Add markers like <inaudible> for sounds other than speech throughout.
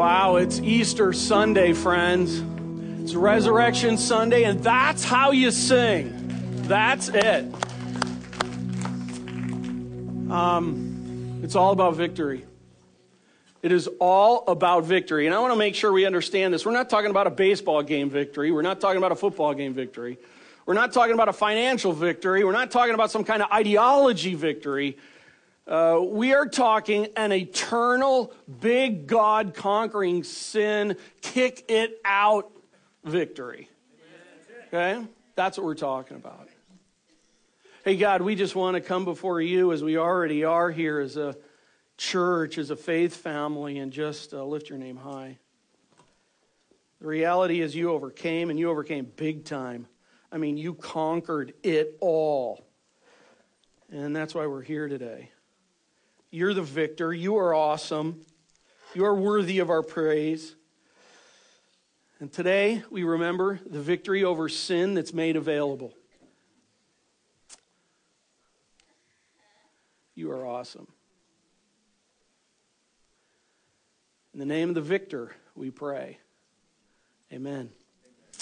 Wow, it's Easter Sunday, friends. It's Resurrection Sunday, and that's how you sing. That's it. Um, it's all about victory. It is all about victory. And I want to make sure we understand this. We're not talking about a baseball game victory. We're not talking about a football game victory. We're not talking about a financial victory. We're not talking about some kind of ideology victory. Uh, we are talking an eternal, big God conquering sin, kick it out victory. Okay? That's what we're talking about. Hey, God, we just want to come before you as we already are here as a church, as a faith family, and just uh, lift your name high. The reality is, you overcame, and you overcame big time. I mean, you conquered it all. And that's why we're here today. You're the victor. You are awesome. You are worthy of our praise. And today we remember the victory over sin that's made available. You are awesome. In the name of the victor, we pray. Amen.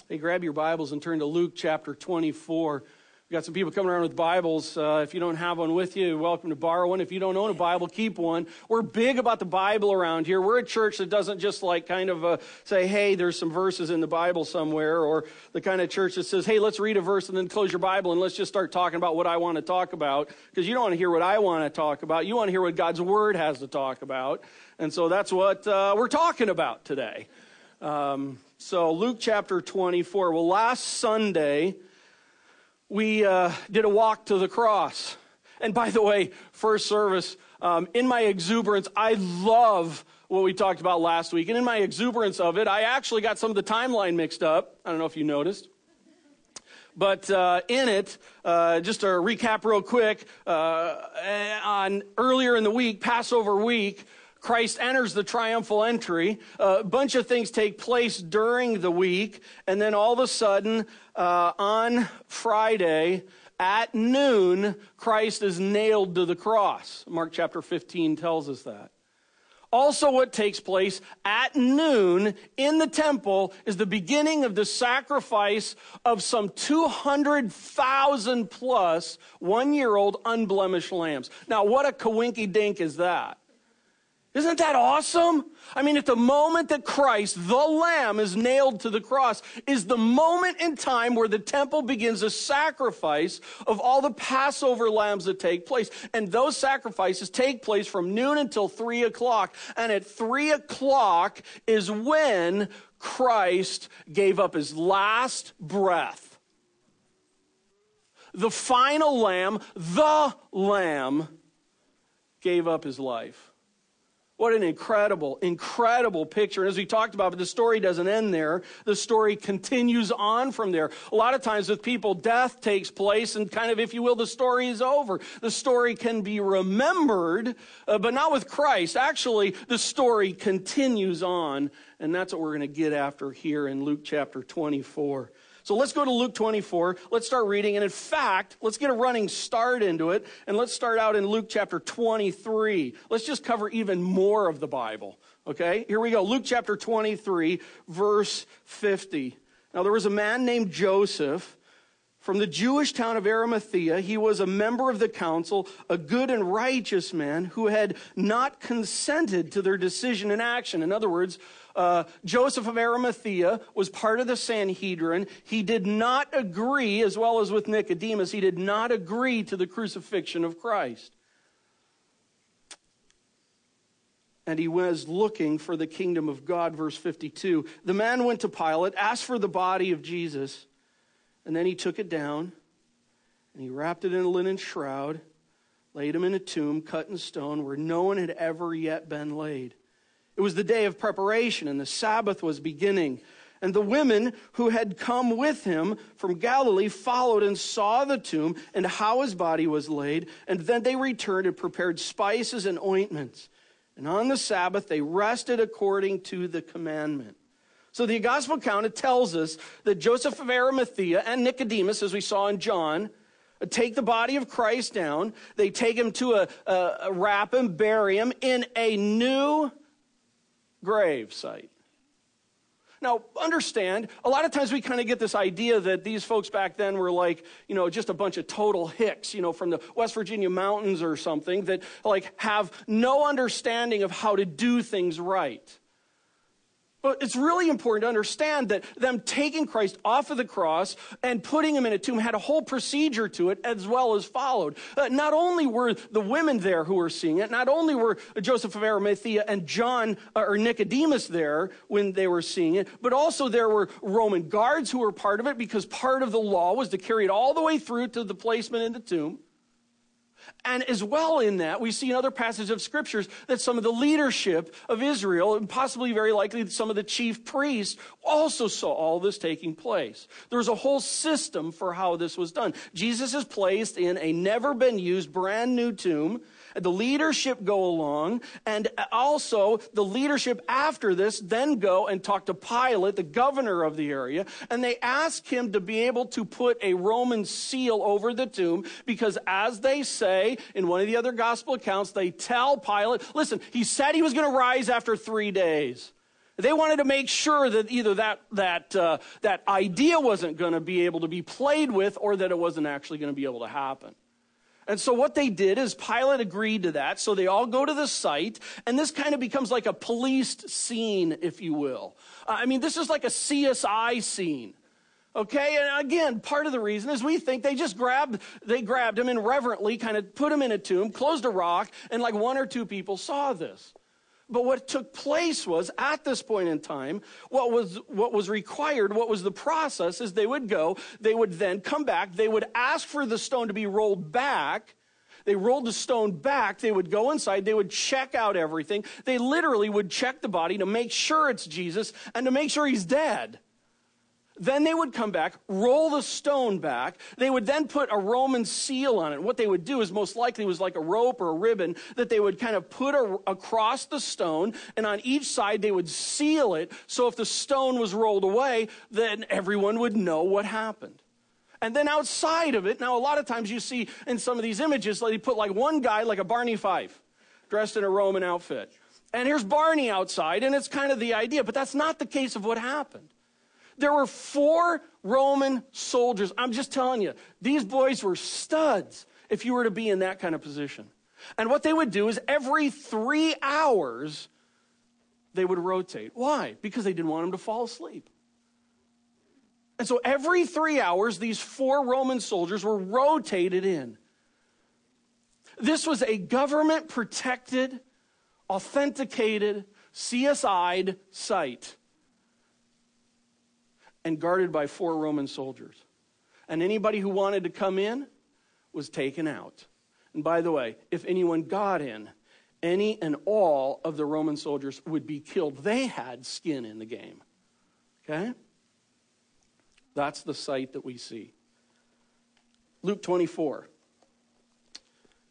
Hey, grab your Bibles and turn to Luke chapter 24. We've got some people coming around with Bibles. Uh, if you don't have one with you, you're welcome to borrow one. If you don't own a Bible, keep one. We're big about the Bible around here. We're a church that doesn't just like kind of uh, say, hey, there's some verses in the Bible somewhere, or the kind of church that says, hey, let's read a verse and then close your Bible and let's just start talking about what I want to talk about. Because you don't want to hear what I want to talk about. You want to hear what God's Word has to talk about. And so that's what uh, we're talking about today. Um, so, Luke chapter 24. Well, last Sunday, we uh, did a walk to the cross. And by the way, first service, um, in my exuberance, I love what we talked about last week. And in my exuberance of it, I actually got some of the timeline mixed up. I don't know if you noticed. But uh, in it, uh, just to recap real quick, uh, on earlier in the week, Passover week, Christ enters the triumphal entry. A bunch of things take place during the week, and then all of a sudden, uh, on Friday at noon, Christ is nailed to the cross. Mark chapter 15 tells us that. Also, what takes place at noon in the temple is the beginning of the sacrifice of some 200,000 plus one year old unblemished lambs. Now, what a coinky dink is that? Isn't that awesome? I mean, at the moment that Christ, the Lamb, is nailed to the cross, is the moment in time where the temple begins a sacrifice of all the Passover lambs that take place. And those sacrifices take place from noon until three o'clock. And at three o'clock is when Christ gave up his last breath. The final lamb, the lamb, gave up his life. What an incredible, incredible picture. And as we talked about, but the story doesn't end there. The story continues on from there. A lot of times with people, death takes place and kind of, if you will, the story is over. The story can be remembered, uh, but not with Christ. Actually, the story continues on. And that's what we're going to get after here in Luke chapter 24. So let's go to Luke 24. Let's start reading. And in fact, let's get a running start into it. And let's start out in Luke chapter 23. Let's just cover even more of the Bible. Okay? Here we go. Luke chapter 23, verse 50. Now, there was a man named Joseph from the Jewish town of Arimathea. He was a member of the council, a good and righteous man who had not consented to their decision and action. In other words, uh, Joseph of Arimathea was part of the Sanhedrin. He did not agree, as well as with Nicodemus, he did not agree to the crucifixion of Christ. and he was looking for the kingdom of God. Verse 52. The man went to Pilate, asked for the body of Jesus, and then he took it down and he wrapped it in a linen shroud, laid him in a tomb cut in stone where no one had ever yet been laid. It was the day of preparation, and the Sabbath was beginning. And the women who had come with him from Galilee followed and saw the tomb and how his body was laid. And then they returned and prepared spices and ointments. And on the Sabbath they rested according to the commandment. So the gospel account it tells us that Joseph of Arimathea and Nicodemus, as we saw in John, take the body of Christ down. They take him to a, a, a wrap him, bury him in a new grave site. Now, understand, a lot of times we kind of get this idea that these folks back then were like, you know, just a bunch of total hicks, you know, from the West Virginia mountains or something that like have no understanding of how to do things right. But it's really important to understand that them taking Christ off of the cross and putting him in a tomb had a whole procedure to it as well as followed. Uh, not only were the women there who were seeing it, not only were Joseph of Arimathea and John uh, or Nicodemus there when they were seeing it, but also there were Roman guards who were part of it because part of the law was to carry it all the way through to the placement in the tomb. And as well in that, we see in other passages of scriptures that some of the leadership of Israel, and possibly very likely some of the chief priests, also saw all this taking place. There was a whole system for how this was done. Jesus is placed in a never been used brand new tomb the leadership go along, and also the leadership after this then go and talk to Pilate, the governor of the area, and they ask him to be able to put a Roman seal over the tomb because, as they say in one of the other gospel accounts, they tell Pilate, listen, he said he was going to rise after three days. They wanted to make sure that either that, that, uh, that idea wasn't going to be able to be played with or that it wasn't actually going to be able to happen. And so what they did is Pilate agreed to that. So they all go to the site, and this kind of becomes like a policed scene, if you will. Uh, I mean, this is like a CSI scene. Okay, and again, part of the reason is we think they just grabbed they grabbed him and reverently kind of put him in a tomb, closed a rock, and like one or two people saw this. But what took place was at this point in time, what was, what was required, what was the process is they would go, they would then come back, they would ask for the stone to be rolled back. They rolled the stone back. They would go inside. They would check out everything. They literally would check the body to make sure it's Jesus and to make sure he's dead. Then they would come back, roll the stone back. They would then put a Roman seal on it. What they would do is most likely was like a rope or a ribbon that they would kind of put a, across the stone, and on each side they would seal it. So if the stone was rolled away, then everyone would know what happened. And then outside of it, now a lot of times you see in some of these images, they put like one guy, like a Barney Fife, dressed in a Roman outfit. And here's Barney outside, and it's kind of the idea, but that's not the case of what happened. There were four Roman soldiers. I'm just telling you, these boys were studs if you were to be in that kind of position. And what they would do is every three hours, they would rotate. Why? Because they didn't want them to fall asleep. And so every three hours, these four Roman soldiers were rotated in. This was a government protected, authenticated, CSI'd site and guarded by four Roman soldiers. And anybody who wanted to come in was taken out. And by the way, if anyone got in, any and all of the Roman soldiers would be killed. They had skin in the game. Okay? That's the sight that we see. Luke 24.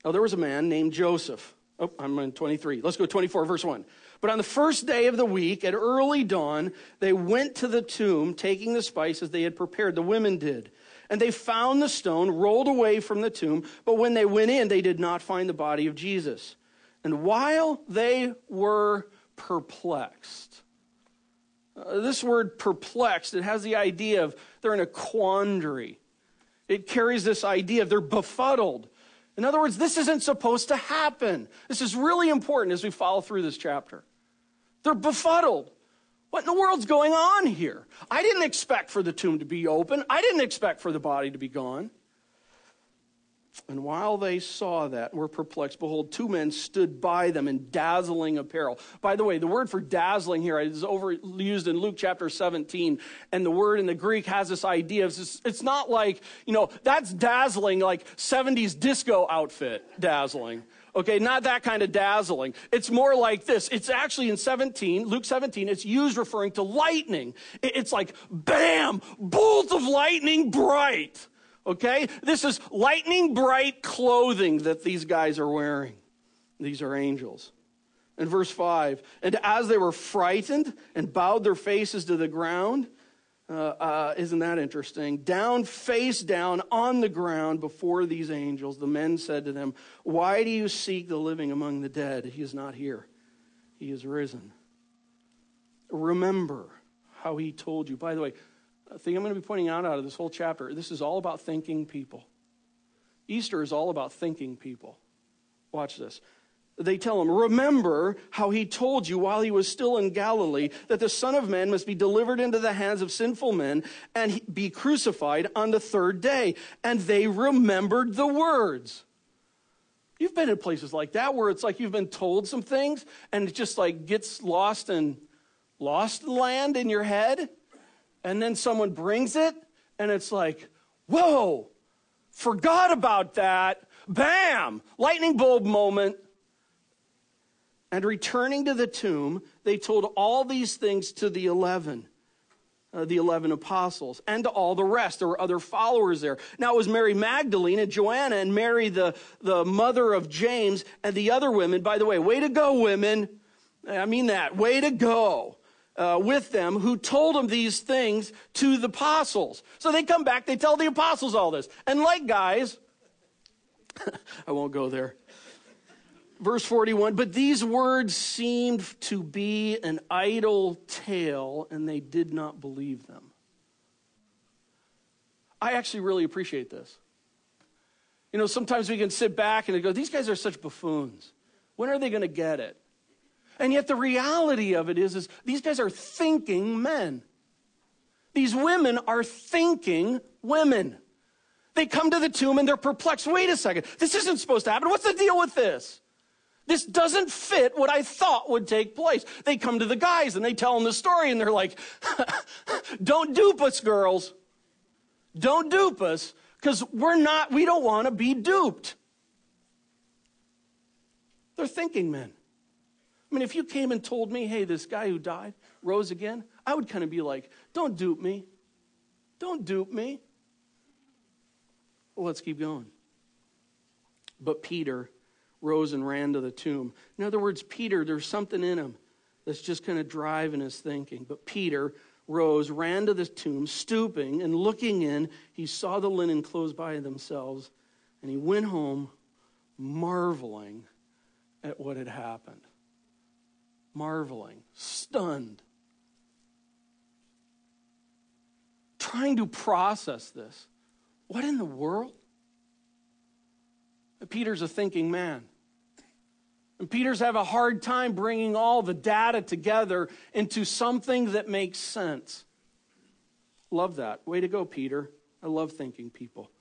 Now, there was a man named Joseph. Oh, I'm in 23. Let's go 24, verse 1. But on the first day of the week, at early dawn, they went to the tomb, taking the spices they had prepared. The women did. And they found the stone rolled away from the tomb. But when they went in, they did not find the body of Jesus. And while they were perplexed, uh, this word perplexed, it has the idea of they're in a quandary. It carries this idea of they're befuddled. In other words, this isn't supposed to happen. This is really important as we follow through this chapter. They're befuddled. What in the world's going on here? I didn't expect for the tomb to be open. I didn't expect for the body to be gone. And while they saw that and were perplexed, behold, two men stood by them in dazzling apparel. By the way, the word for dazzling here is overused in Luke chapter 17. And the word in the Greek has this idea of it's not like, you know, that's dazzling, like 70s disco outfit dazzling. Okay, not that kind of dazzling. It's more like this. It's actually in 17, Luke 17, it's used referring to lightning. It's like, bam, bolt of lightning bright. Okay? This is lightning bright clothing that these guys are wearing. These are angels. In verse 5, and as they were frightened and bowed their faces to the ground, uh, uh, isn't that interesting? Down, face down on the ground before these angels, the men said to them, Why do you seek the living among the dead? He is not here, he is risen. remember how he told you. By the way, thing I'm going to be pointing out out of this whole chapter this is all about thinking people. Easter is all about thinking people. Watch this. They tell him, Remember how he told you while he was still in Galilee that the Son of Man must be delivered into the hands of sinful men and be crucified on the third day. And they remembered the words. You've been in places like that where it's like you've been told some things and it just like gets lost in lost land in your head. And then someone brings it and it's like, whoa, forgot about that. Bam! Lightning bulb moment. And returning to the tomb, they told all these things to the eleven uh, the 11 apostles and to all the rest. There were other followers there. Now it was Mary Magdalene and Joanna and Mary, the, the mother of James, and the other women. By the way, way to go, women. I mean that. Way to go. Uh, with them who told them these things to the apostles. So they come back, they tell the apostles all this. And like guys, <laughs> I won't go there. Verse 41 But these words seemed to be an idle tale, and they did not believe them. I actually really appreciate this. You know, sometimes we can sit back and go, These guys are such buffoons. When are they going to get it? And yet the reality of it is, is these guys are thinking men. These women are thinking women. They come to the tomb and they're perplexed. Wait a second. This isn't supposed to happen. What's the deal with this? This doesn't fit what I thought would take place. They come to the guys and they tell them the story and they're like, <laughs> don't dupe us, girls. Don't dupe us because we're not, we don't want to be duped. They're thinking men. I mean, if you came and told me, hey, this guy who died rose again, I would kind of be like, don't dupe me. Don't dupe me. Well, let's keep going. But Peter rose and ran to the tomb. In other words, Peter, there's something in him that's just kind of driving his thinking. But Peter rose, ran to the tomb, stooping and looking in. He saw the linen clothes by themselves, and he went home marveling at what had happened. Marveling, stunned, trying to process this. What in the world? Peter's a thinking man. And Peter's have a hard time bringing all the data together into something that makes sense. Love that. Way to go, Peter. I love thinking people.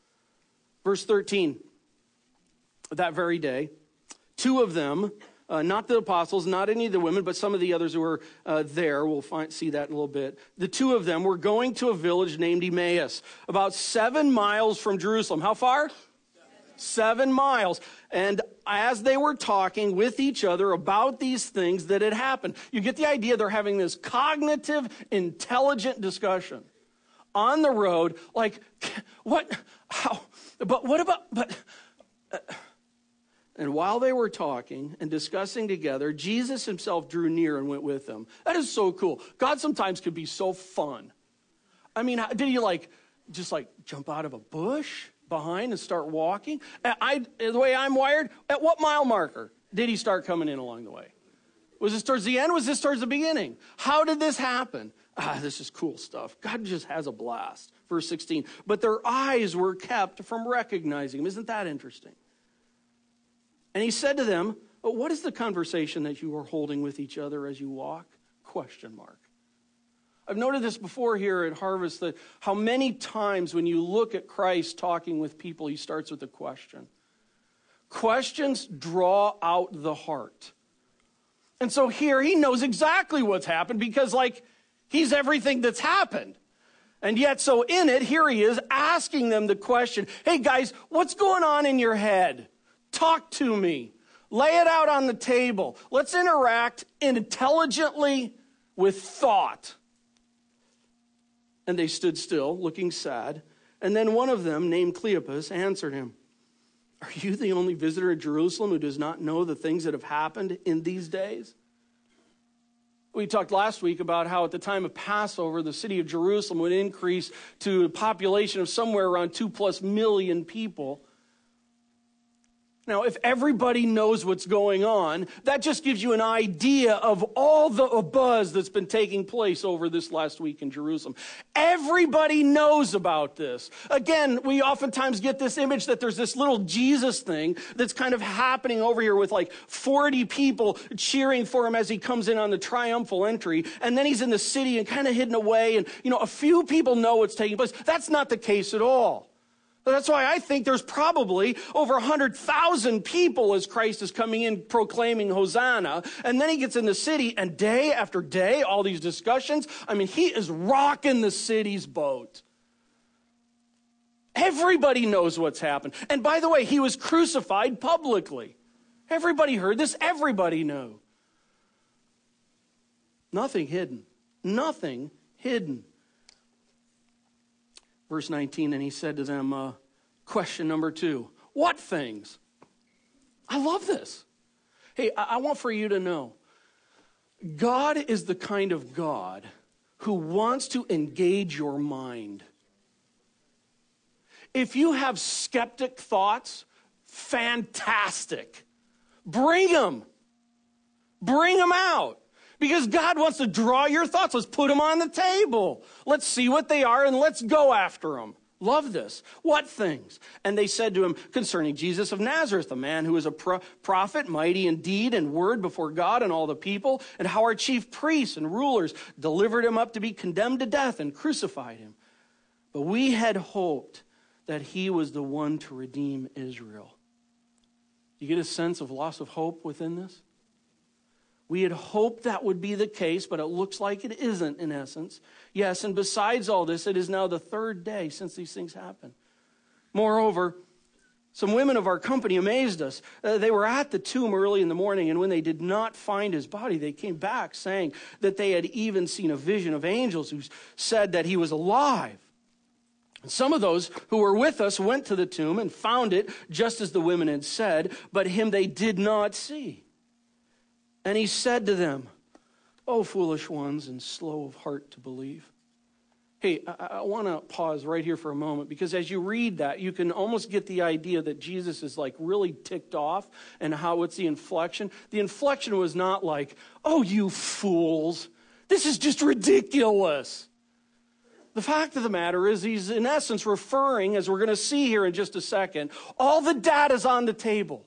Verse 13. That very day, two of them, uh, not the apostles, not any of the women, but some of the others who were uh, there, we'll find, see that in a little bit. The two of them were going to a village named Emmaus, about seven miles from Jerusalem. How far? seven miles. And as they were talking with each other about these things that had happened, you get the idea they're having this cognitive, intelligent discussion on the road. Like, <laughs> what? How? But what about? But. Uh, and while they were talking and discussing together, Jesus himself drew near and went with them. That is so cool. God sometimes can be so fun. I mean, did he like just like jump out of a bush? behind and start walking. I, the way I'm wired, at what mile marker did he start coming in along the way? Was this towards the end? Was this towards the beginning? How did this happen? Ah, this is cool stuff. God just has a blast. Verse 16. But their eyes were kept from recognizing him. Isn't that interesting? And he said to them, What is the conversation that you are holding with each other as you walk? Question mark. I've noted this before here at Harvest that how many times when you look at Christ talking with people, he starts with a question. Questions draw out the heart. And so here he knows exactly what's happened because, like, he's everything that's happened. And yet, so in it, here he is asking them the question Hey guys, what's going on in your head? Talk to me. Lay it out on the table. Let's interact intelligently with thought. And they stood still, looking sad. And then one of them, named Cleopas, answered him, Are you the only visitor in Jerusalem who does not know the things that have happened in these days? We talked last week about how at the time of Passover, the city of Jerusalem would increase to a population of somewhere around two plus million people. Now, if everybody knows what's going on, that just gives you an idea of all the buzz that's been taking place over this last week in Jerusalem. Everybody knows about this. Again, we oftentimes get this image that there's this little Jesus thing that's kind of happening over here with like 40 people cheering for him as he comes in on the triumphal entry. And then he's in the city and kind of hidden away. And, you know, a few people know what's taking place. That's not the case at all. That's why I think there's probably over 100,000 people as Christ is coming in proclaiming Hosanna. And then he gets in the city, and day after day, all these discussions. I mean, he is rocking the city's boat. Everybody knows what's happened. And by the way, he was crucified publicly. Everybody heard this, everybody knew. Nothing hidden. Nothing hidden. Verse 19, and he said to them, uh, question number two What things? I love this. Hey, I, I want for you to know God is the kind of God who wants to engage your mind. If you have skeptic thoughts, fantastic. Bring them. Bring them out. Because God wants to draw your thoughts. Let's put them on the table. Let's see what they are and let's go after them. Love this. What things? And they said to him concerning Jesus of Nazareth, a man who was a pro- prophet, mighty in deed and word before God and all the people, and how our chief priests and rulers delivered him up to be condemned to death and crucified him. But we had hoped that he was the one to redeem Israel. You get a sense of loss of hope within this? We had hoped that would be the case, but it looks like it isn't in essence. Yes, and besides all this, it is now the third day since these things happened. Moreover, some women of our company amazed us. Uh, they were at the tomb early in the morning, and when they did not find his body, they came back saying that they had even seen a vision of angels who said that he was alive. And some of those who were with us went to the tomb and found it just as the women had said, but him they did not see. And he said to them, O foolish ones and slow of heart to believe. Hey, I, I want to pause right here for a moment because as you read that, you can almost get the idea that Jesus is like really ticked off and how it's the inflection. The inflection was not like, oh, you fools, this is just ridiculous. The fact of the matter is, he's in essence referring, as we're going to see here in just a second, all the data's on the table.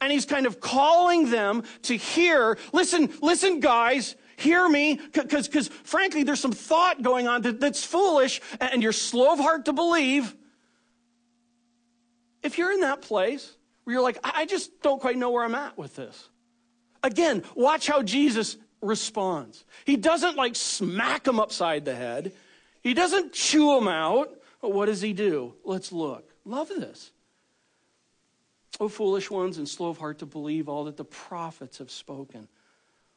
And he's kind of calling them to hear, listen, listen, guys, hear me, because, because frankly, there's some thought going on that, that's foolish, and you're slow of heart to believe. If you're in that place where you're like, I just don't quite know where I'm at with this. Again, watch how Jesus responds. He doesn't like smack him upside the head. He doesn't chew him out. But what does he do? Let's look. Love this. O foolish ones and slow of heart to believe all that the prophets have spoken.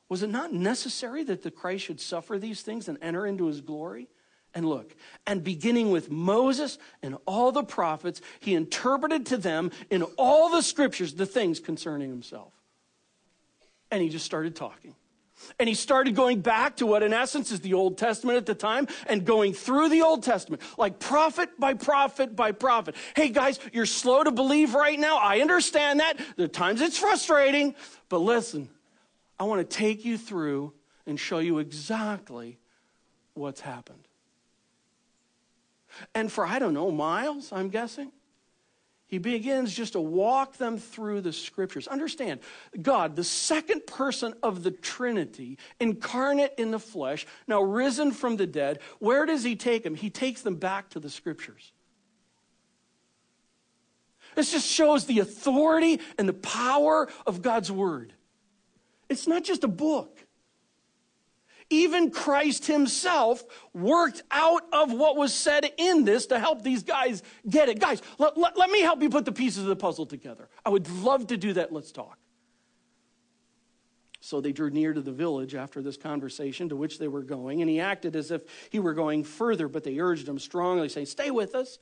Was it not necessary that the Christ should suffer these things and enter into his glory? And look, and beginning with Moses and all the prophets, he interpreted to them in all the scriptures the things concerning himself. And he just started talking. And he started going back to what, in essence, is the Old Testament at the time and going through the Old Testament, like prophet by prophet by prophet. Hey, guys, you're slow to believe right now. I understand that. There are times it's frustrating, but listen, I want to take you through and show you exactly what's happened. And for, I don't know, miles, I'm guessing, he begins just to walk them through the scriptures. Understand, God, the second person of the Trinity, incarnate in the flesh, now risen from the dead, where does he take them? He takes them back to the scriptures. This just shows the authority and the power of God's word. It's not just a book. Even Christ himself worked out of what was said in this to help these guys get it. Guys, let, let, me help you put the pieces of the puzzle together. I would love to do that. Let's talk. So they drew near to the village after this conversation to which they were going, and he acted as if he were going further, but they urged him strongly, saying, Stay with us,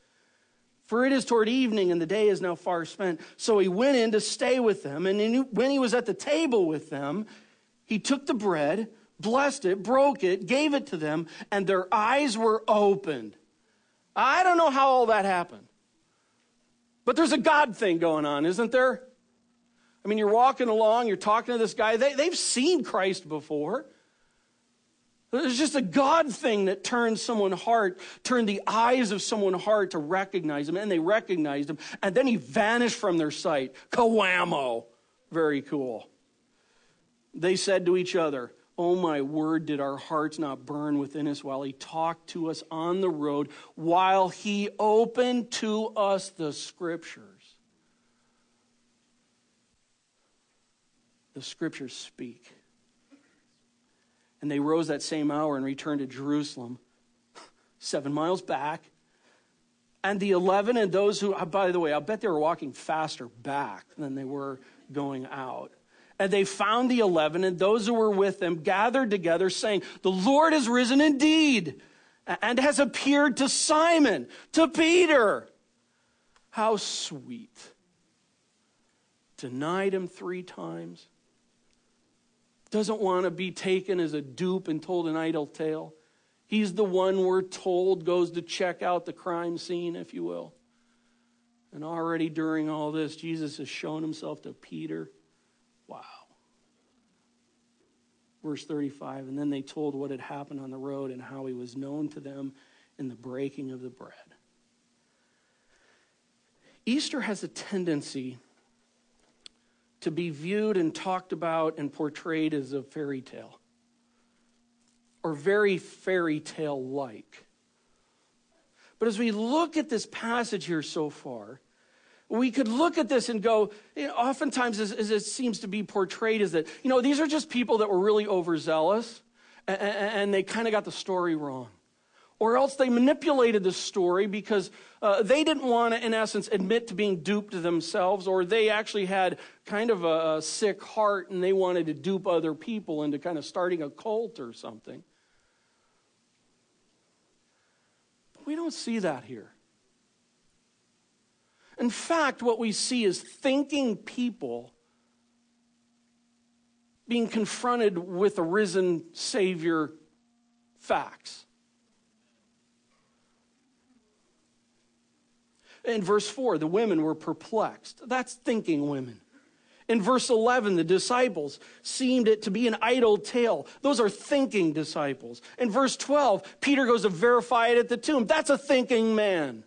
for it is toward evening, and the day is now far spent. So he went in to stay with them, and when he was at the table with them, he took the bread blessed it, broke it, gave it to them, and their eyes were opened. I don't know how all that happened. But there's a God thing going on, isn't there? I mean, you're walking along, you're talking to this guy. They, they've seen Christ before. There's just a God thing that turns someone's heart, turned the eyes of someone's heart to recognize him, and they recognized him, and then he vanished from their sight. Kawamo. Very cool. They said to each other, Oh my word, did our hearts not burn within us while he talked to us on the road, while he opened to us the scriptures? The scriptures speak. And they rose that same hour and returned to Jerusalem, <laughs> seven miles back. And the 11 and those who, by the way, I'll bet they were walking faster back than they were going out. And they found the 11 and those who were with them gathered together, saying, The Lord has risen indeed and has appeared to Simon, to Peter. How sweet. Denied him three times doesn't want to be taken as a dupe and told an idle tale. He's the one we're told goes to check out the crime scene, if you will. And already during all this, Jesus has shown himself to Peter. Wow. Verse 35 And then they told what had happened on the road and how he was known to them in the breaking of the bread. Easter has a tendency to be viewed and talked about and portrayed as a fairy tale or very fairy tale like. But as we look at this passage here so far, we could look at this and go, you know, oftentimes, as, as, it seems to be portrayed, is that, you know, these are just people that were really overzealous and, and they kind of got the story wrong or else they manipulated the story because uh, they didn't want to, in essence, admit to being duped themselves, or they actually had kind of a, a, sick heart and they wanted to dupe other people into kind of starting a cult or something. But we don't see that here. In fact, what we see is thinking people being confronted with a risen Savior facts. In verse 4, the women were perplexed. That's thinking women. In verse 11, the disciples seemed it to be an idle tale. Those are thinking disciples. In verse 12, Peter goes to verify it at the tomb. That's a thinking man.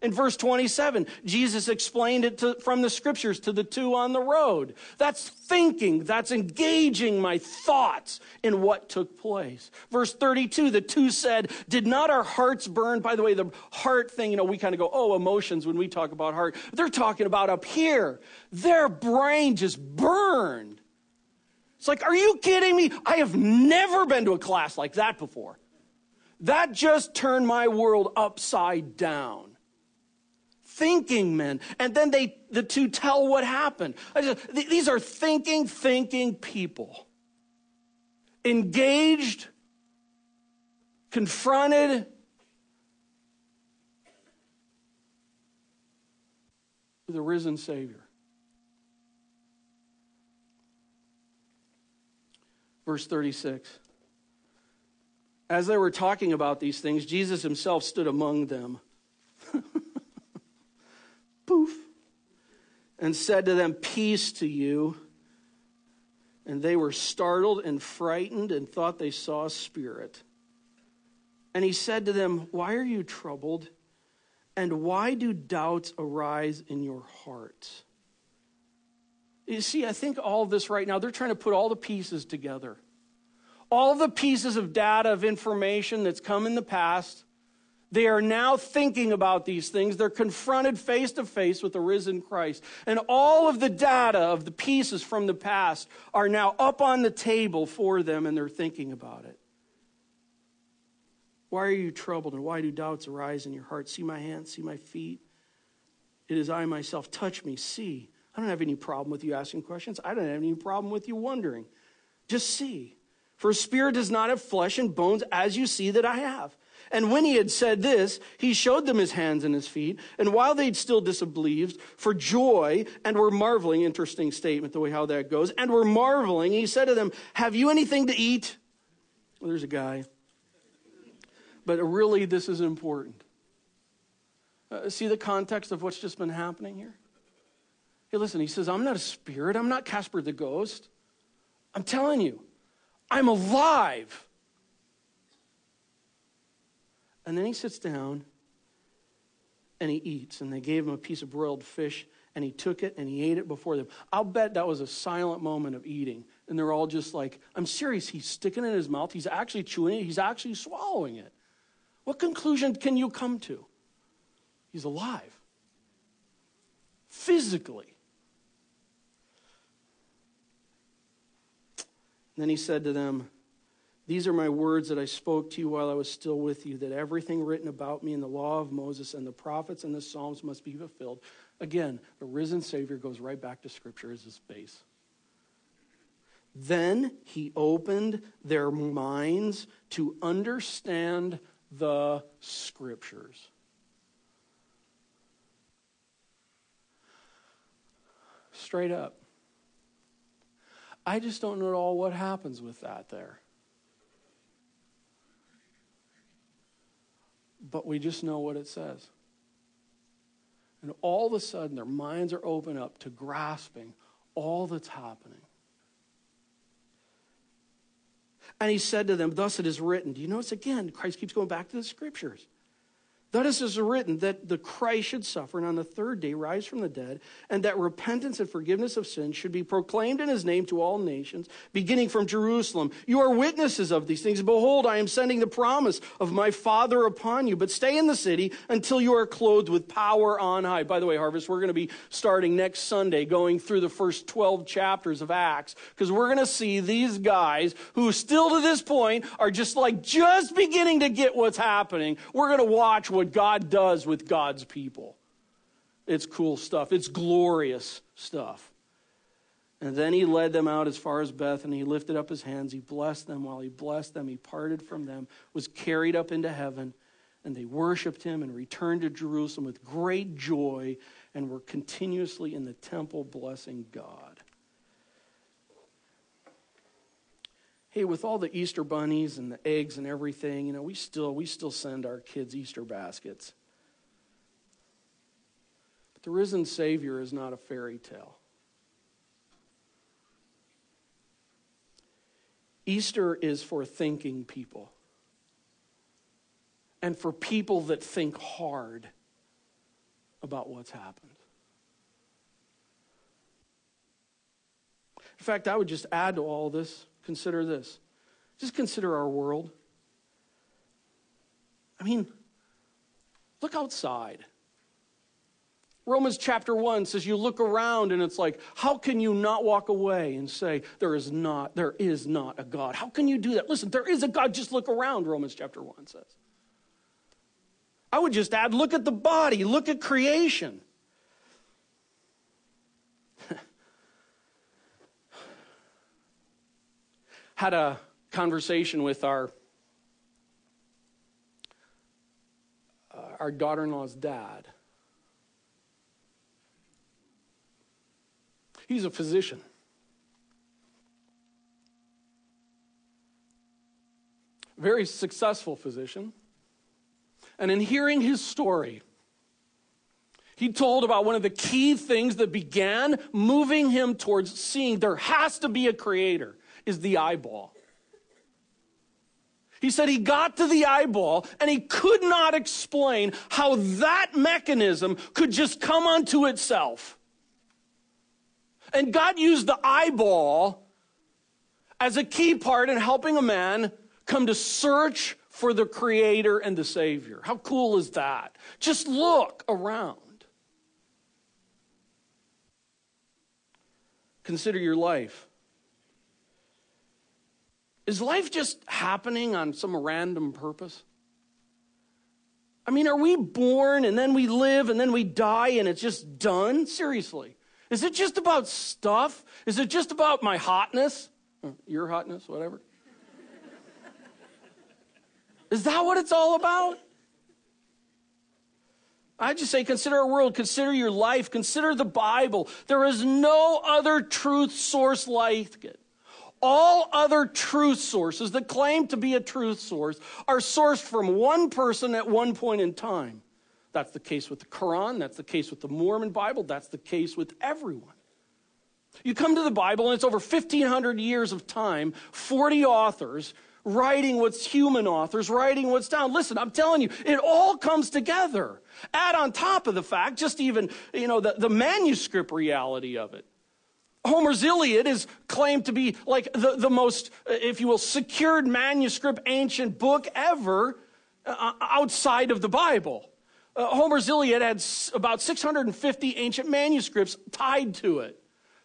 In verse 27, Jesus explained it to, from the scriptures to the two on the road. That's thinking, that's engaging my thoughts in what took place. Verse 32, the two said, Did not our hearts burn? By the way, the heart thing, you know, we kind of go, oh, emotions when we talk about heart. They're talking about up here. Their brain just burned. It's like, are you kidding me? I have never been to a class like that before. That just turned my world upside down thinking men. And then they, the two tell what happened. Just, these are thinking, thinking people. Engaged, confronted, with the risen Savior. Verse 36. As they were talking about these things, Jesus himself stood among them. <laughs> poof, and said to them, Peace to you. And they were startled and frightened and thought they saw a spirit. And he said to them, Why are you troubled? And why do doubts arise in your hearts? You see, I think all this right now, they're trying to put all the pieces together. All the pieces of data, of information that's come in the past, they are now thinking about these things. They're confronted face to face with the risen Christ. And all of the data of the pieces from the past are now up on the table for them, and they're thinking about it. Why are you troubled, and why do doubts arise in your heart? See my hands, see my feet. It is I myself. Touch me, see. I don't have any problem with you asking questions. I don't have any problem with you wondering. Just see. For a spirit does not have flesh and bones as you see that I have. And when he had said this, he showed them his hands and his feet. And while they'd still disbelieved for joy and were marveling, interesting statement, the way how that goes, and were marveling, he said to them, Have you anything to eat? Well, there's a guy. But really, this is important. Uh, see the context of what's just been happening here? Hey, listen, he says, I'm not a spirit. I'm not Casper the ghost. I'm telling you, I'm alive. And then he sits down and he eats. And they gave him a piece of broiled fish, and he took it and he ate it before them. I'll bet that was a silent moment of eating. And they're all just like, I'm serious. He's sticking it in his mouth. He's actually chewing it. He's actually swallowing it. What conclusion can you come to? He's alive. Physically. And then he said to them, these are my words that I spoke to you while I was still with you, that everything written about me in the law of Moses and the prophets and the Psalms must be fulfilled. Again, the risen Savior goes right back to Scripture as his base. Then he opened their minds to understand the Scriptures. Straight up. I just don't know at all what happens with that there. But we just know what it says. And all of a sudden, their minds are open up to grasping all that's happening. And he said to them, Thus it is written. Do you notice again? Christ keeps going back to the scriptures. Thus is written that the Christ should suffer and on the third day rise from the dead, and that repentance and forgiveness of sins should be proclaimed in his name to all nations, beginning from Jerusalem. You are witnesses of these things. Behold, I am sending the promise of my Father upon you, but stay in the city until you are clothed with power on high. By the way, Harvest, we're going to be starting next Sunday going through the first 12 chapters of Acts, because we're going to see these guys who still to this point are just like just beginning to get what's happening. We're going to watch what God does with God's people. It's cool stuff, it's glorious stuff. And then he led them out as far as Bethany. He lifted up his hands. He blessed them. While he blessed them, he parted from them, was carried up into heaven, and they worshiped him and returned to Jerusalem with great joy and were continuously in the temple blessing God. Hey, with all the Easter bunnies and the eggs and everything, you know, we still we still send our kids Easter baskets. But the risen Savior is not a fairy tale. Easter is for thinking people. And for people that think hard about what's happened. In fact, I would just add to all this Consider this. Just consider our world. I mean, look outside. Romans chapter 1 says you look around and it's like, how can you not walk away and say, there is not, there is not a God? How can you do that? Listen, there is a God, just look around, Romans chapter 1 says. I would just add, look at the body, look at creation. Had a conversation with our uh, our daughter-in-law's dad. He's a physician. Very successful physician. And in hearing his story, he told about one of the key things that began moving him towards seeing there has to be a creator is the eyeball. He said he got to the eyeball and he could not explain how that mechanism could just come unto itself. And God used the eyeball as a key part in helping a man come to search for the Creator and the Savior. How cool is that? Just look around. Consider your life. Is life just happening on some random purpose? I mean, are we born and then we live and then we die and it's just done? Seriously. Is it just about stuff? Is it just about my hotness? Uh, your hotness, whatever. Is that what it's all about? I just say, consider our world, consider your life, consider the Bible. There is no other truth source like it. All other truth sources that claim to be a truth source are sourced from one person at one point in time. That's the case with the Quran. That's the case with the Mormon Bible. That's the case with everyone. You come to the Bible, and it's over 1,500 years of time, 40 authors writing what's human authors, writing what's down. Listen, I'm telling you, it all comes together. Add on top of the fact, just even, you know, the, the manuscript reality of it. Homer's Iliad is claimed to be like the, the most, if you will, secured manuscript ancient book ever uh, outside of the Bible. Uh, Homer's Iliad had about 650 ancient manuscripts tied to it.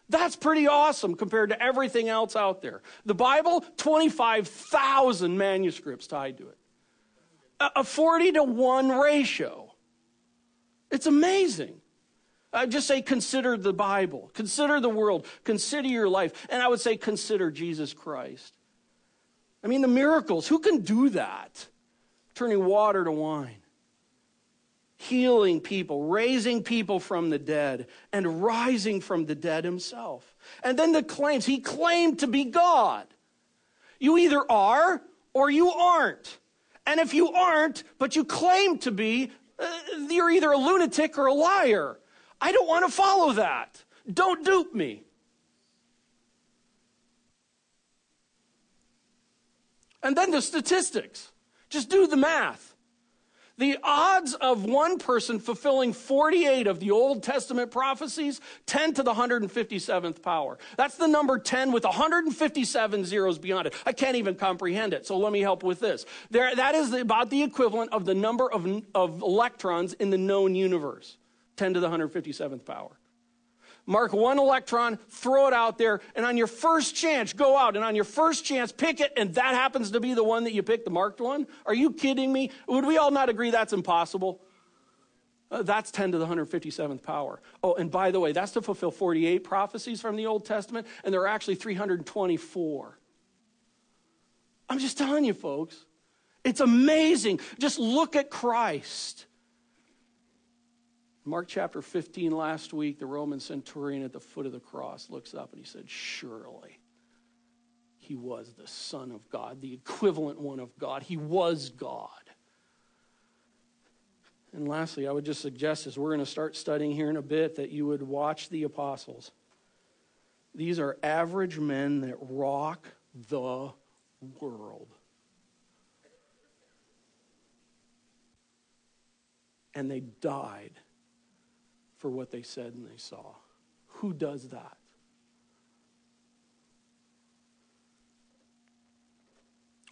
That's pretty awesome compared to everything else out there. The Bible, 25,000 manuscripts tied to it. A 40 to 1 ratio. It's amazing. I just say consider the Bible, consider the world, consider your life, and I would say consider Jesus Christ. I mean, the miracles, who can do that? Turning water to wine healing people, raising people from the dead, and rising from the dead himself. And then the claims he claimed to be God. You either are or you aren't. And if you aren't, but you claim to be, uh, you're either a lunatic or a liar. I don't want to follow that. Don't dupe me. And then the statistics. Just do the math. The odds of one person fulfilling 48 of the Old Testament prophecies, 10 to the 157th power. That's the number 10 with 157 zeros beyond it. I can't even comprehend it, so let me help with this. There, that is about the equivalent of the number of, of electrons in the known universe, 10 to the 157th power mark one electron, throw it out there, and on your first chance, go out and on your first chance, pick it, and that happens to be the one that you picked, the marked one? Are you kidding me? Would we all not agree that's impossible? Uh, that's 10 to the 157th power. Oh, and by the way, that's to fulfill 48 prophecies from the Old Testament, and there are actually 324. I'm just telling you, folks. It's amazing. Just look at Christ. Mark chapter 15 last week, the Roman centurion at the foot of the cross looks up and he said, Surely he was the Son of God, the equivalent one of God. He was God. And lastly, I would just suggest as we're going to start studying here in a bit that you would watch the apostles. These are average men that rock the world. And they died for what they said and they saw. Who does that?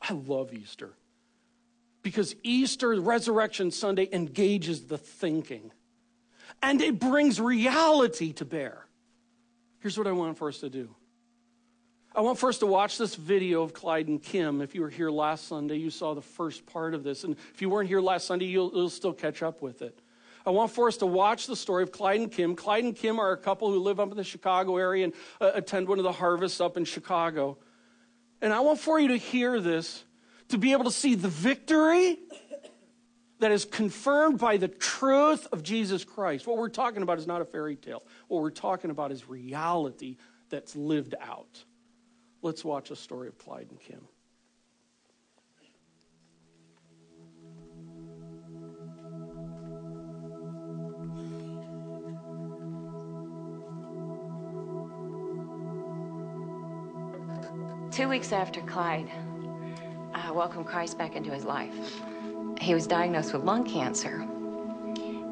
I love Easter because Easter, Resurrection Sunday, engages the thinking and it brings reality to bear. Here's what I want for us to do. I want for us to watch this video of Clyde and Kim. If you were here last Sunday, you saw the first part of this. And if you weren't here last Sunday, you'll, you'll still catch up with it. I want for us to watch the story of Clyde and Kim. Clyde and Kim are a couple who live up in the Chicago area and uh, attend one of the harvests up in Chicago. And I want for you to hear this, to be able to see the victory that is confirmed by the truth of Jesus Christ. What we're talking about is not a fairy tale. What we're talking about is reality that's lived out. Let's watch a story of Clyde and Kim. Two weeks after Clyde uh, welcomed Christ back into his life, he was diagnosed with lung cancer.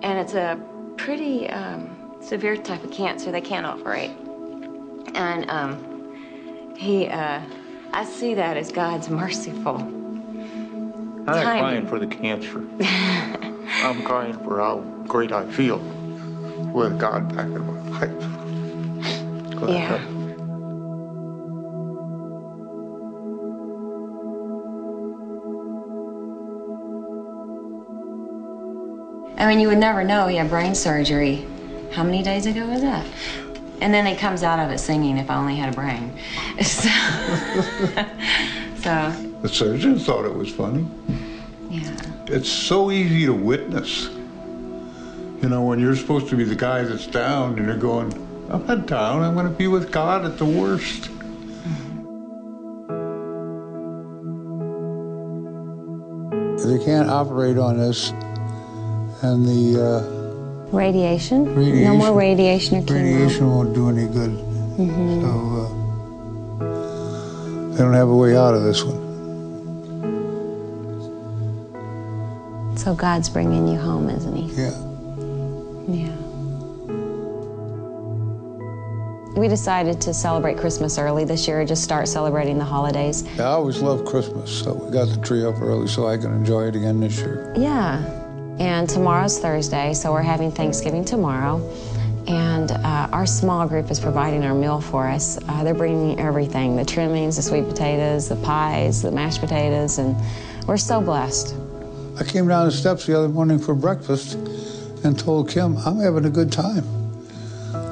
And it's a pretty um, severe type of cancer they can't operate. And um, he, uh, I see that as God's merciful. I'm not crying for the cancer. <laughs> I'm crying for how great I feel with God back in my life. yeah. I mean, you would never know he had brain surgery. How many days ago was that? And then he comes out of it singing, If I Only Had a Brain. <laughs> So, <laughs> so. The surgeon thought it was funny. Yeah. It's so easy to witness. You know, when you're supposed to be the guy that's down and you're going, I'm not down, I'm going to be with God at the worst. They can't operate on this and the uh, radiation. radiation. No more radiation or chemo. Radiation won't do any good. Mm-hmm. So uh, they don't have a way out of this one. So God's bringing you home, isn't He? Yeah. Yeah. We decided to celebrate Christmas early this year, just start celebrating the holidays. Yeah, I always love Christmas, so we got the tree up early so I can enjoy it again this year. Yeah. And tomorrow's Thursday, so we're having Thanksgiving tomorrow. And uh, our small group is providing our meal for us. Uh, they're bringing everything the trimmings, the sweet potatoes, the pies, the mashed potatoes, and we're so blessed. I came down the steps the other morning for breakfast and told Kim, I'm having a good time.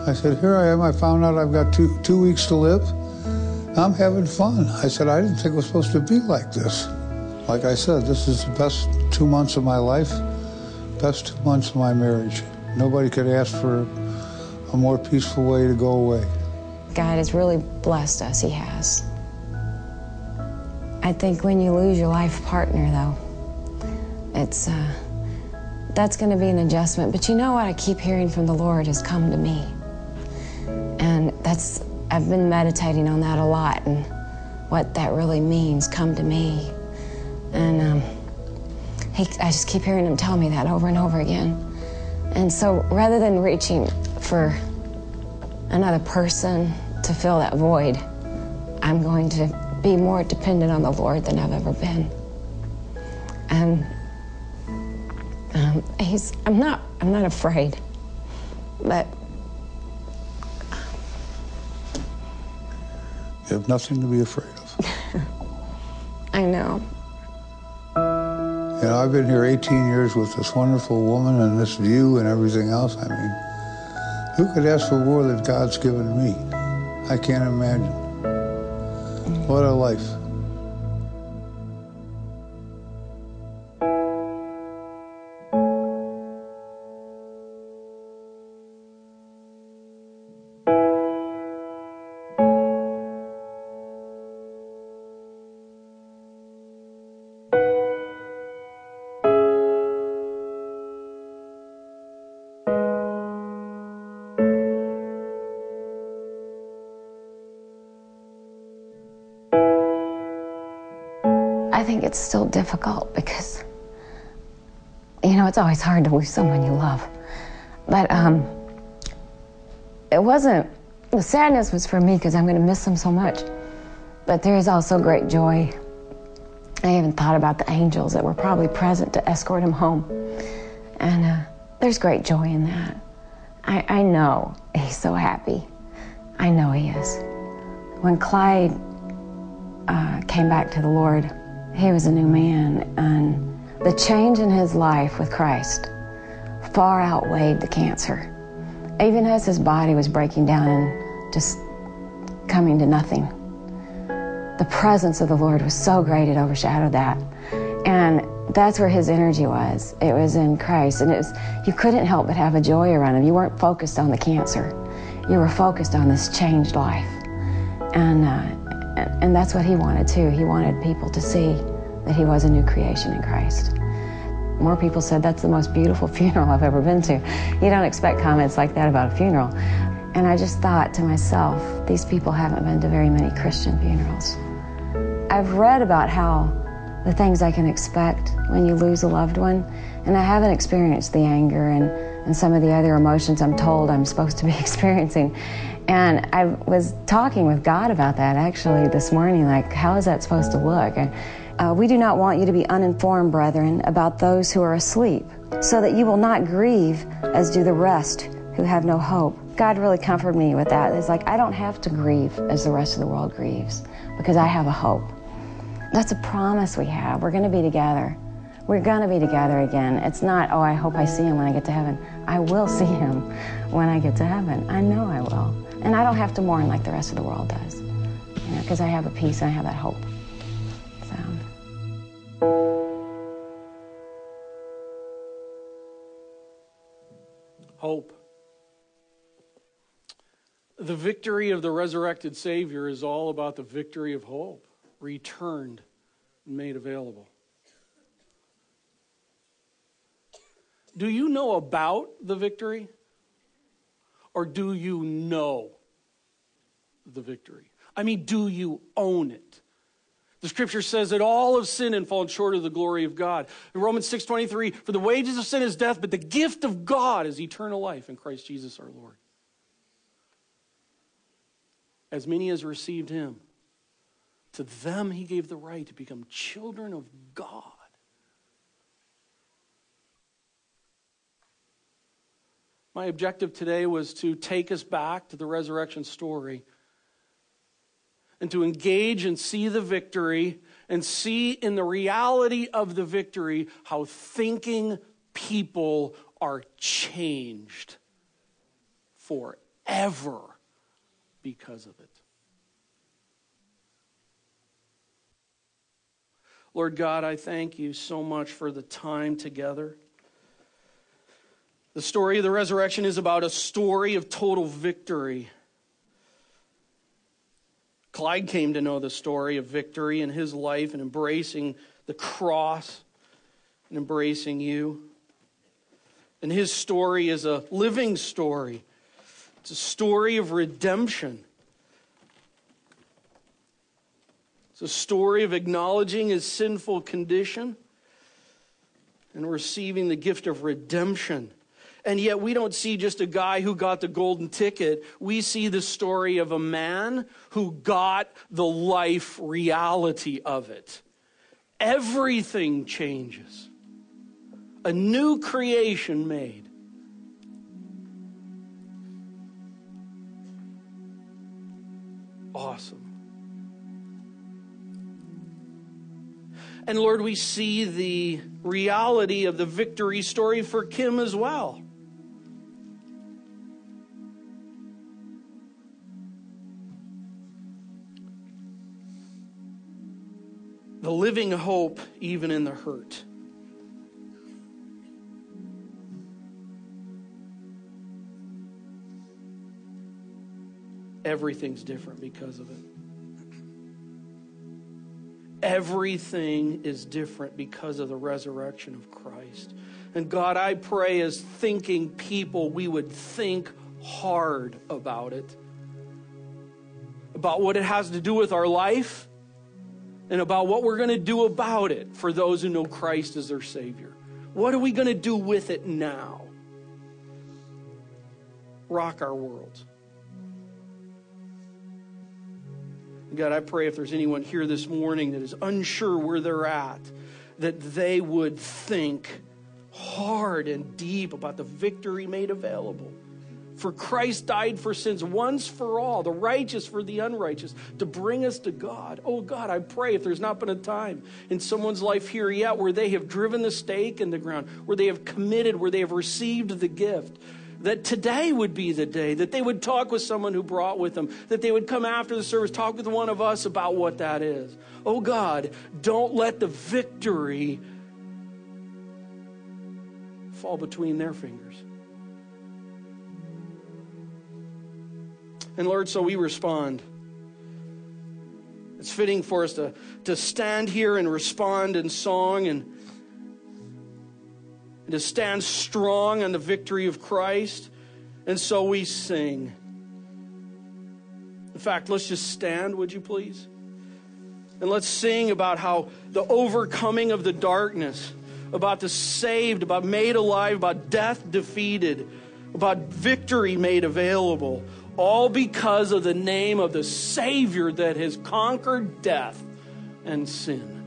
I said, Here I am. I found out I've got two, two weeks to live. I'm having fun. I said, I didn't think it was supposed to be like this. Like I said, this is the best two months of my life, best two months of my marriage. Nobody could ask for a more peaceful way to go away. God has really blessed us, He has. I think when you lose your life partner, though, it's uh, that's going to be an adjustment. But you know what I keep hearing from the Lord has come to me. And that's, I've been meditating on that a lot and what that really means, come to me. And um, he, I just keep hearing him tell me that over and over again. And so rather than reaching for another person to fill that void, I'm going to be more dependent on the Lord than I've ever been. And um, he's, I'm not, I'm not afraid, but You have nothing to be afraid of. <laughs> I know. You know, I've been here 18 years with this wonderful woman and this view and everything else. I mean, who could ask for more that God's given me? I can't imagine. What a life. It's still difficult because, you know, it's always hard to lose someone you love. But um, it wasn't, the sadness was for me because I'm going to miss them so much. But there is also great joy. I even thought about the angels that were probably present to escort him home. And uh, there's great joy in that. I, I know he's so happy. I know he is. When Clyde uh, came back to the Lord, he was a new man, and the change in his life with Christ far outweighed the cancer. Even as his body was breaking down and just coming to nothing, the presence of the Lord was so great it overshadowed that. And that's where his energy was. It was in Christ. And it was, you couldn't help but have a joy around him. You weren't focused on the cancer, you were focused on this changed life. And uh, and that's what he wanted too. He wanted people to see that he was a new creation in Christ. More people said that's the most beautiful <laughs> funeral I've ever been to. You don't expect comments like that about a funeral. And I just thought to myself, these people haven't been to very many Christian funerals. I've read about how the things I can expect when you lose a loved one, and I haven't experienced the anger and, and some of the other emotions I'm told I'm supposed to be <laughs> experiencing. And I was talking with God about that actually this morning, like, how is that supposed to look? And uh, we do not want you to be uninformed, brethren, about those who are asleep, so that you will not grieve as do the rest who have no hope. God really comforted me with that. It's like, I don't have to grieve as the rest of the world grieves because I have a hope. That's a promise we have. We're going to be together. We're going to be together again. It's not, oh, I hope I see him when I get to heaven. I will see him when I get to heaven. I know I will. And I don't have to mourn like the rest of the world does, you know, because I have a peace and I have that hope. So. Hope. The victory of the resurrected Savior is all about the victory of hope, returned and made available. Do you know about the victory? Or do you know the victory? I mean, do you own it? The scripture says that all have sinned and fallen short of the glory of God. In Romans 6:23, for the wages of sin is death, but the gift of God is eternal life in Christ Jesus our Lord. As many as received him, to them he gave the right to become children of God. My objective today was to take us back to the resurrection story and to engage and see the victory and see in the reality of the victory how thinking people are changed forever because of it. Lord God, I thank you so much for the time together. The story of the resurrection is about a story of total victory. Clyde came to know the story of victory in his life and embracing the cross and embracing you. And his story is a living story, it's a story of redemption. It's a story of acknowledging his sinful condition and receiving the gift of redemption. And yet, we don't see just a guy who got the golden ticket. We see the story of a man who got the life reality of it. Everything changes, a new creation made. Awesome. And Lord, we see the reality of the victory story for Kim as well. The living hope even in the hurt. Everything's different because of it. Everything is different because of the resurrection of Christ. And God, I pray as thinking people, we would think hard about it, about what it has to do with our life and about what we're going to do about it for those who know Christ as their Savior. What are we going to do with it now? Rock our world. God, I pray if there's anyone here this morning that is unsure where they're at, that they would think hard and deep about the victory made available for Christ died for sins once for all, the righteous for the unrighteous, to bring us to God. Oh God, I pray if there's not been a time in someone's life here yet where they have driven the stake in the ground, where they have committed, where they have received the gift, that today would be the day, that they would talk with someone who brought with them, that they would come after the service, talk with one of us about what that is. Oh God, don't let the victory fall between their fingers. And Lord, so we respond. It's fitting for us to, to stand here and respond in song and, and to stand strong on the victory of Christ. And so we sing. In fact, let's just stand, would you please? And let's sing about how the overcoming of the darkness, about the saved, about made alive, about death defeated, about victory made available all because of the name of the Savior that has conquered death and sin.